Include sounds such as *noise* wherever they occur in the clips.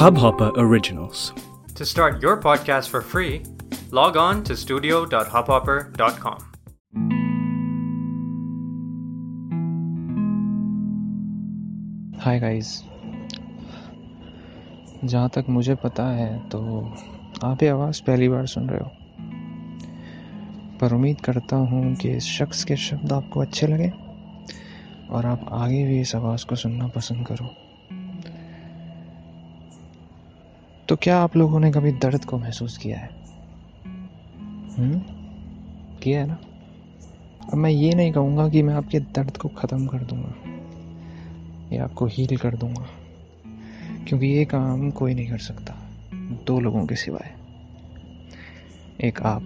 Hubhopper Originals. To start your podcast for free, log on to studio.hubhopper.com. Hi guys जहाँ तक मुझे पता है तो आप ये आवाज़ पहली बार सुन रहे हो पर उम्मीद करता हूँ कि इस शख्स के शब्द आपको अच्छे लगे और आप आगे भी इस आवाज़ को सुनना पसंद करो तो क्या आप लोगों ने कभी दर्द को महसूस किया है? हुँ? किया है ना? अब मैं ये नहीं कहूँगा कि मैं आपके दर्द को ख़त्म कर दूँगा, या आपको हील कर दूँगा, क्योंकि ये काम कोई नहीं कर सकता, दो लोगों के सिवाय। एक आप,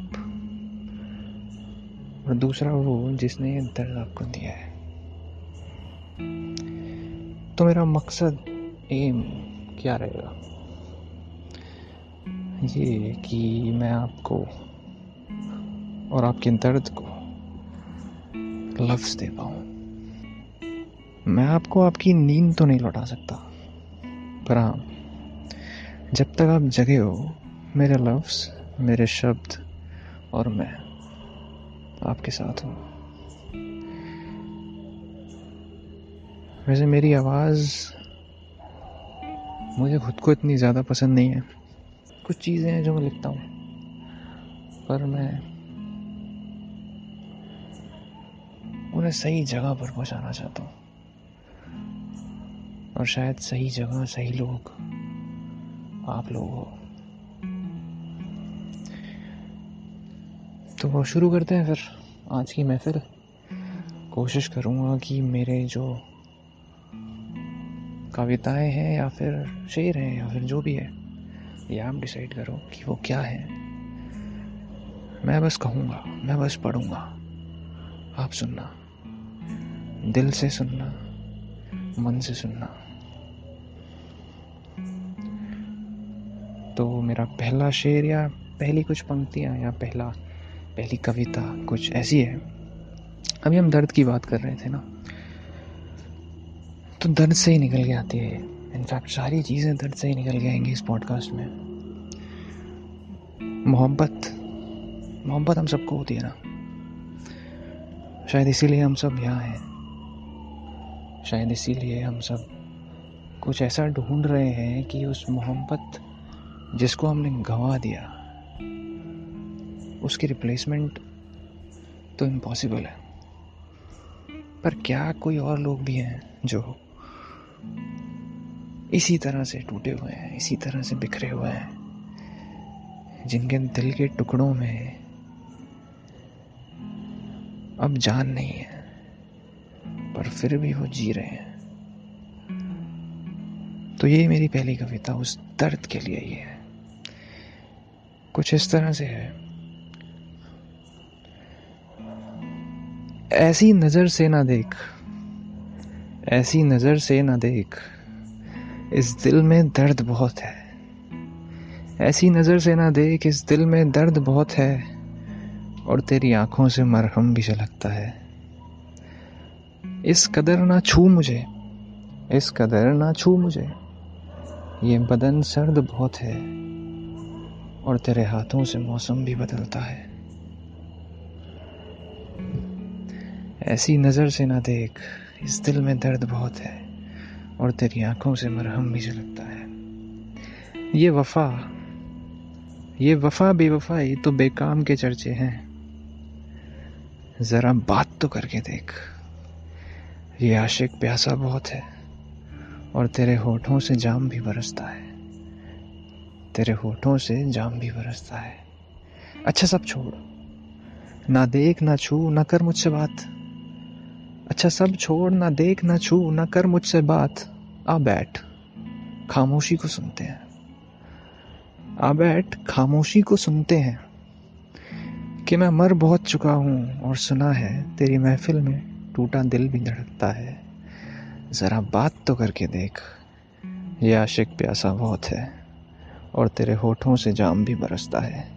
और दूसरा वो जिसने ये दर्द आपको दिया है। तो मेरा मकसद एम क्या रहेगा? ये कि मैं आपको और आपके दर्द को लफ्ज दे पाऊँ। मैं आपको आपकी नींद तो नहीं लौटा सकता, पर हाँ जब तक आप जगे हो, मेरे लफ्ज, मेरे शब्द और मैं आपके साथ हूँ। वैसे मेरी आवाज़ मुझे खुद को इतनी ज़्यादा पसंद नहीं है। कुछ चीज़ें हैं जो मैं लिखता हूँ। पर मैं उन्हें सही जगह पर पहुंचाना चाहता हूँ। और शायद सही जगह, सही लोग आप लोग हो। तो शुरू करते हैं फिर। आज की महफिल। कोशिश करूँगा कि मेरे जो कविताएँ हैं या फिर शेर हैं या फिर जो भी है ये आप डिसाइड करो कि वो क्या है। मैं बस कहूँगा, मैं बस पढ़ूँगा। आप सुनना। दिल से सुनना, मन से सुनना। तो मेरा पहला शेर या पहली कुछ पंक्तियाँ या पहला, पहली कविता कुछ ऐसी है। अभी हम दर्द की बात कर रहे थे ना। तो दर्द से ही निकल के आती है। इनफैक्ट सारी चीज़ें दर्द से ही निकल के आएँगी इस पॉडकास्ट में। मोहब्बत। मोहब्बत हम सबको होती है ना। शायद इसीलिए हम सब यहाँ हैं। शायद इसीलिए हम सब कुछ ऐसा ढूंढ रहे हैं कि उस मोहब्बत जिसको हमने गंवा दिया, उसकी रिप्लेसमेंट तो इम्पॉसिबल है। पर क्या कोई और लोग भी हैं जो इसी तरह से टूटे हुए हैं, इसी तरह से बिखरे हुए हैं? जिनके दिल के टुकड़ों में अब जान नहीं है, पर फिर भी वो जी रहे हैं। तो ये मेरी पहली कविता, उस दर्द के लिए ही है। कुछ इस तरह से है। ऐसी नज़र से ना देख, ऐसी नज़र से ना देख, इस दिल में दर्द बहुत है। ऐसी नज़र से ना देख, इस दिल में दर्द बहुत है और तेरी आँखों से मरहम भी झलकता है। इस कदर ना छू मुझे, इस कदर ना छू मुझे। ये बदन सर्द बहुत है और तेरे हाथों से मौसम भी बदलता है। ऐसी नज़र से ना देख, इस दिल में दर्द बहुत है और तेरी आँखों से मरहम भी झलकता है। ये वफा ये वफा बेवफाई तो बेकाम के चर्चे हैं। ज़रा बात तो करके देख। ये आशिक प्यासा बहुत है, और तेरे होठों से जाम भी बरसता है। तेरे होठों से जाम भी बरसता है। अच्छा सब छोड़। ना देख, ना छू, ना कर मुझसे बात। अच्छा सब छोड़, ना देख, ना छू, ना कर मुझसे बात। आ बैठ। खामोशी को सुनते हैं। आ बैठ खामोशी को सुनते हैं कि मैं मर बहुत चुका हूँ और सुना है तेरी महफिल में टूटा दिल भी धड़कता है। ज़रा बात तो करके देख, ये आशिक प्यासा बहुत है और तेरे होठों से जाम भी बरसता है।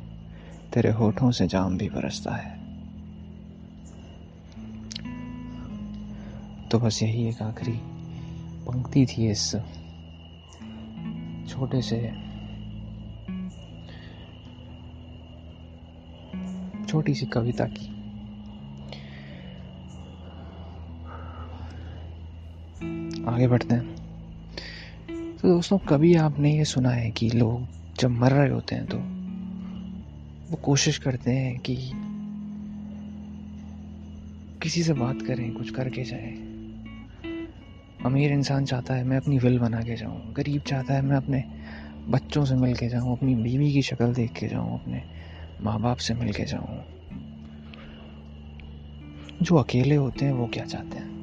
तेरे होठों से जाम भी बरसता है। तो बस यही एक आखिरी पंक्ति थी इस छोटे से छोटी सी कविता की। आगे बढ़ते हैं। तो दोस्तों, कभी आपने ये सुना है कि लोग जब मर रहे होते हैं तो वो कोशिश करते हैं कि किसी से बात करें, कुछ करके जाए। अमीर इंसान चाहता है, मैं अपनी विल बना के जाऊँ। गरीब चाहता है, मैं अपने बच्चों से मिल के जाऊँ, अपनी बीवी की शक्ल देख के जाऊँ, अपने माँ बाप से मिल के जाऊँ। जो अकेले होते हैं, वो क्या चाहते हैं?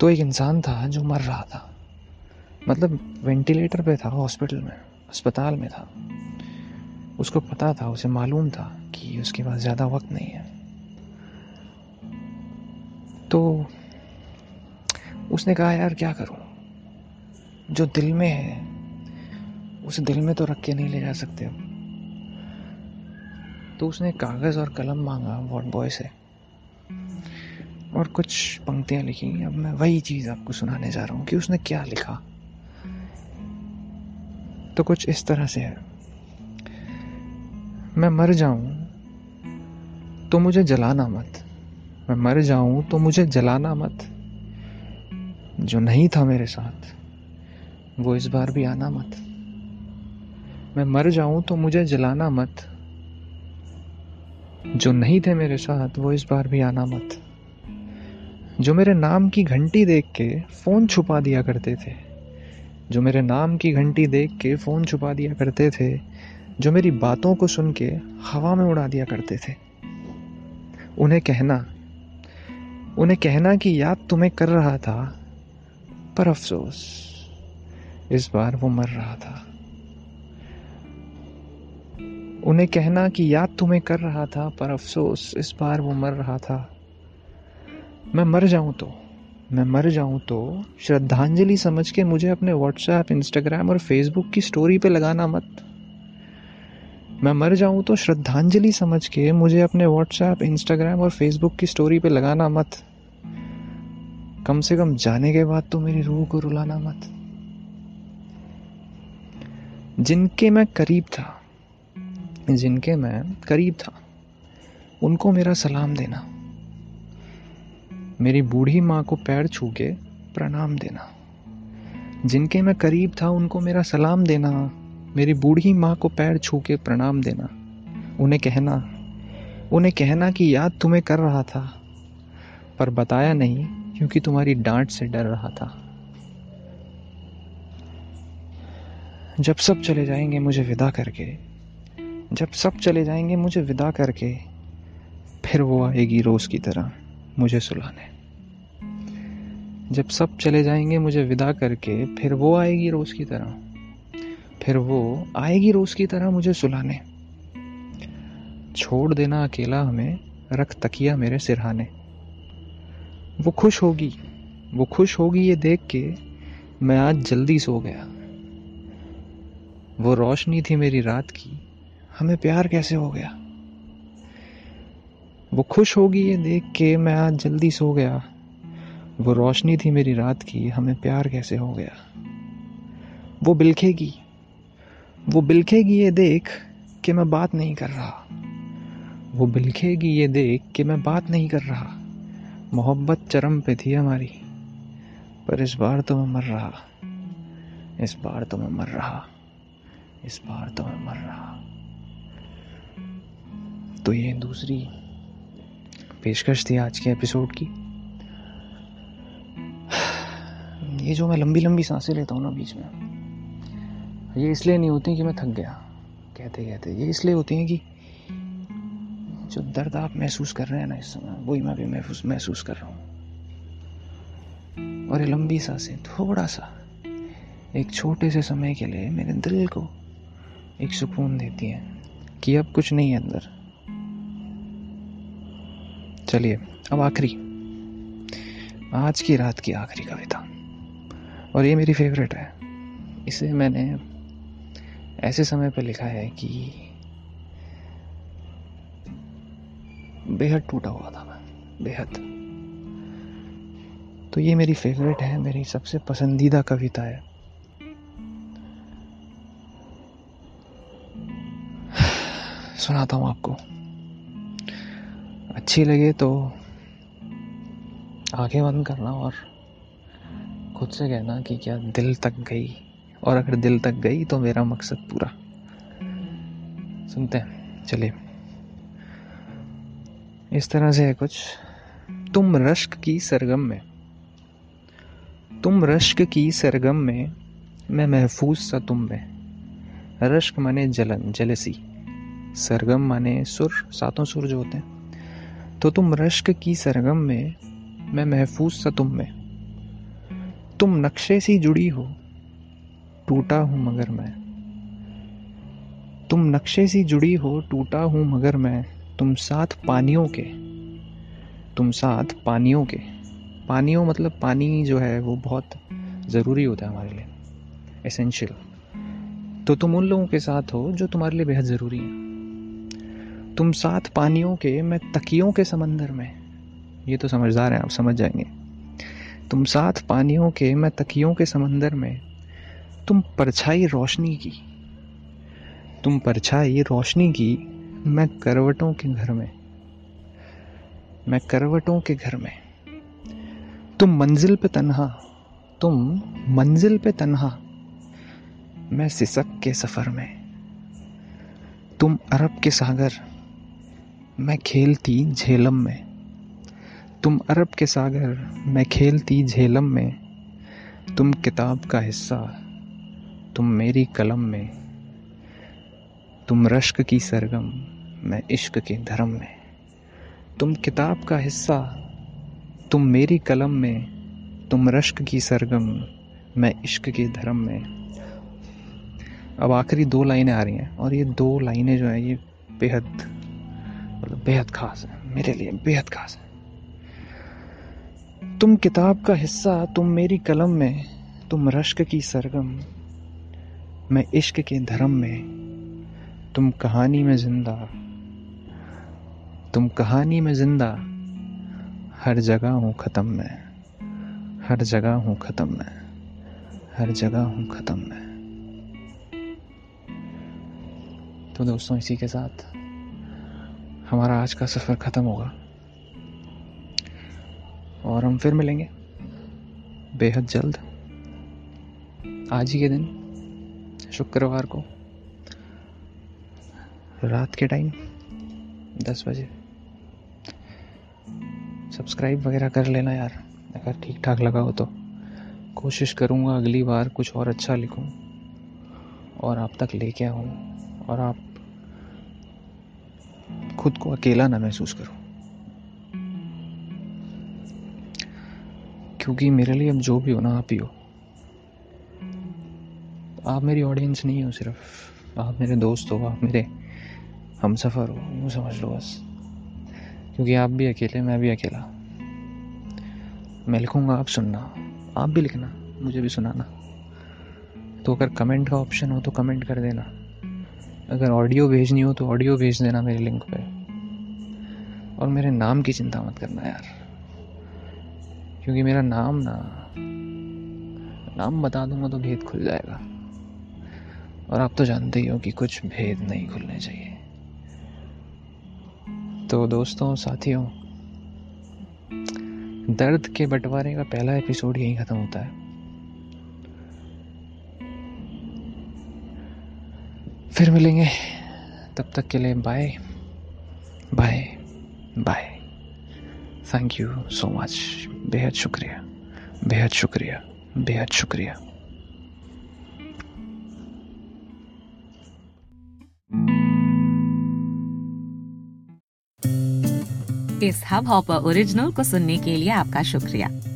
तो एक इंसान था जो मर रहा था। मतलब वेंटिलेटर पे था, हॉस्पिटल में, अस्पताल में था। उसको पता था, उसे मालूम था कि उसके पास ज़्यादा वक्त नहीं है। तो उसने कहा, यार, क्या करूँ? जो दिल में है, उसे दिल में तो रख के नहीं ले जा सकते तो उसने कागज़ और कलम मांगा वॉर्ड बॉय से। और कुछ पंक्तियाँ लिखी, अब मैं वही चीज़ आपको सुनाने जा रहा हूँ कि उसने क्या लिखा। तो कुछ इस तरह से है। मैं मर जाऊँ तो मुझे जलाना मत। मैं मर जाऊँ तो मुझे जलाना मत। जो नहीं था मेरे साथ, वो इस बार भी आना मत। मैं मर जाऊँ तो मुझे जलाना मत। जो नहीं थे मेरे साथ, वो इस बार भी आना मत। जो मेरे नाम की घंटी देख के फ़ोन छुपा दिया करते थे, जो मेरे नाम की घंटी देख के फ़ोन छुपा दिया करते थे, जो मेरी बातों को सुन के हवा में उड़ा दिया करते थे। उन्हें कहना उन्हें कहना कि याद तुम्हें कर रहा था, पर अफसोस, इस बार वो मर रहा था। उन्हें कहना कि याद तुम्हें कर रहा था, पर अफसोस, इस बार वो मर रहा था। मैं मर जाऊँ तो मैं मर जाऊँ तो श्रद्धांजलि समझ के मुझे अपने व्हाट्सएप इंस्टाग्राम और फेसबुक की स्टोरी पे लगाना मत। मैं मर जाऊँ तो श्रद्धांजलि समझ के मुझे अपने व्हाट्सएप इंस्टाग्राम और फेसबुक की स्टोरी पे लगाना मत। कम से कम जाने के बाद तो मेरी रूह को रुलाना मत। जिनके मैं करीब था जिनके मैं करीब था, उनको मेरा सलाम देना। मेरी बूढ़ी माँ को पैर छू के प्रणाम देना। जिनके मैं करीब था, उनको मेरा सलाम देना। मेरी बूढ़ी माँ को पैर छू के प्रणाम देना। उन्हें कहना उन्हें कहना कि याद तुम्हें कर रहा था, पर बताया नहीं क्योंकि तुम्हारी डांट से डर रहा था। जब सब चले जाएँगे, मुझे विदा करके जब सब चले जाएँगे, मुझे विदा करके फिर वो आएगी रोज की तरह मुझे सुलाने। जब सब चले जाएँगे, मुझे विदा करके फिर वो आएगी रोज की तरह। फिर वो आएगी रोज की तरह मुझे सुलाने। छोड़ देना अकेला हमें, रख तकिया मेरे सिरहाने। वो खुश होगी, वो खुश होगी ये देख के, मैं आज जल्दी सो गया। वो रोशनी थी मेरी रात की हमें प्यार कैसे हो गया? वो खुश होगी ये देख के मैं आज जल्दी सो गया। वो रोशनी थी मेरी रात की, हमें प्यार कैसे हो गया? वो बिलखेगी। वो बिलखेगी ये देख कि मैं बात नहीं कर रहा। वो बिलखेगी ये देख कि मैं बात नहीं कर रहा। मोहब्बत चरम पे थी हमारी, पर इस बार तो मैं मर रहा। इस बार तो मैं मर रहा। इस बार तो मैं मर रहा। तो ये दूसरी पेशकश थी आज के एपिसोड की। ये जो मैं लंबी लंबी साँसें लेता हूँ ना बीच में, ये इसलिए नहीं होती कि मैं थक गया, कहते कहते। ये इसलिए होती हैं कि जो दर्द आप महसूस कर रहे हैं ना इस समय, वही मैं भी महसूस महसूस कर रहा हूँ। और ये लंबी साँसें, थोड़ा सा, एक छोटे से समय के लिए मेरे दिल को एक सुकून देती हैं कि अब कुछ नहीं है अंदर। चलिए, अब आखिरी। आज की रात की आखिरी कविता। और ये मेरी फेवरेट है। इसे मैंने ऐसे समय पर लिखा है कि बेहद टूटा हुआ था मैं, बेहद। तो ये मेरी फेवरेट है, मेरी सबसे पसंदीदा कविता है। *sighs* सुनाता हूँ आपको। अच्छी लगे तो आँखें बंद करना और खुद से कहना कि क्या दिल तक गई। और अगर दिल तक गई तो मेरा मकसद पूरा। सुनते हैं, चलिए। इस तरह से है कुछ। तुम रश्क की सरगम में। तुम रश्क की सरगम में मैं महफूज सा तुम में। रश्क माने जलन, जलसी। सरगम माने सुर, सातों सुर जो होते हैं। तो तुम रश्क की सरगम में, मैं महफूज सा तुम में। तुम नक्शे सी जुड़ी हो, टूटा हूँ मगर मैं। तुम नक्शे सी जुड़ी हो, टूटा हूँ मगर मैं। तुम साथ पानियों के, तुम साथ पानियों के। पानियों मतलब पानी जो है, वो बहुत ज़रूरी होता है हमारे लिए एसेंशियल तो तुम उन लोगों के साथ हो, जो तुम्हारे लिए बेहद ज़रूरी है। तुम साथ पानियों के, मैं तकियों के समंदर में। ये तो समझदार हैं, आप समझ जाएँगे। तुम साथ पानियों के, मैं तकियों के समंदर में। तुम परछाई रोशनी की। तुम परछाई रोशनी की, मैं करवटों के घर में। मैं करवटों के घर में। तुम मंजिल पे तन्हा। तुम मंजिल पे तन्हा। मैं सिसक के सफ़र में। तुम अरब के सागर। मैं खेलती झेलम में। तुम अरब के सागर, मैं खेलती झेलम में। तुम किताब का हिस्सा, तुम मेरी कलम में। तुम रश्क की सरगम, मैं इश्क के धर्म में। तुम किताब का हिस्सा, तुम मेरी कलम में। तुम रश्क की सरगम, मैं इश्क के धर्म में। अब आखिरी दो लाइनें आ रही हैं, और ये दो लाइनें जो हैं, ये बेहद मतलब बेहद खास है, मेरे लिए बेहद खास है। तुम किताब का हिस्सा, तुम मेरी कलम में, तुम रश्क की सरगम, मैं इश्क के धर्म में, तुम कहानी में ज़िंदा, तुम कहानी में ज़िंदा, हर जगह हूँ ख़त्म मैं, हर जगह हूँ ख़त्म मैं, हर जगह हूँ ख़त्म मैं। तो दोस्तों, इसी के साथ हमारा आज का सफ़र ख़त्म होगा। और हम फिर मिलेंगे। बेहद जल्द। आज ही के दिन, शुक्रवार को, रात के टाइम, दस बजे। सब्सक्राइब वगैरह कर लेना यार, अगर ठीक ठाक लगा हो तो। कोशिश करूँगा अगली बार कुछ और अच्छा लिखूँ। और आप तक लेके आऊँ। और आप खुद को अकेला ना महसूस करो। क्योंकि मेरे लिए अब जो भी हो ना, आप ही हो। आप मेरी ऑडियंस नहीं हो सिर्फ़। आप मेरे दोस्त हो, आप मेरे हम सफ़र हो, यूँ समझ लो बस। क्योंकि आप भी अकेले, मैं भी अकेला। मैं लिखूँगा, आप सुनना। आप भी लिखना, मुझे भी सुनाना। तो अगर कमेंट का ऑप्शन हो तो कमेंट कर देना। अगर ऑडियो भेजनी हो तो ऑडियो भेज देना मेरे लिंक पे। और मेरे नाम की चिंता मत करना यार। क्योंकि मेरा नाम ना, नाम बता दूँगा तो भेद खुल जाएगा। और आप तो जानते ही हो कि कुछ भेद नहीं खुलने चाहिए। तो दोस्तों, साथियों, दर्द के बंटवारे का पहला एपिसोड यहीं ख़त्म होता है। फिर मिलेंगे। तब तक के लिए bye bye bye thank you so much बेहद शुक्रिया। बेहद शुक्रिया। बेहद शुक्रिया। इस हब हॉपर ओरिजिनल को सुनने के लिए आपका शुक्रिया।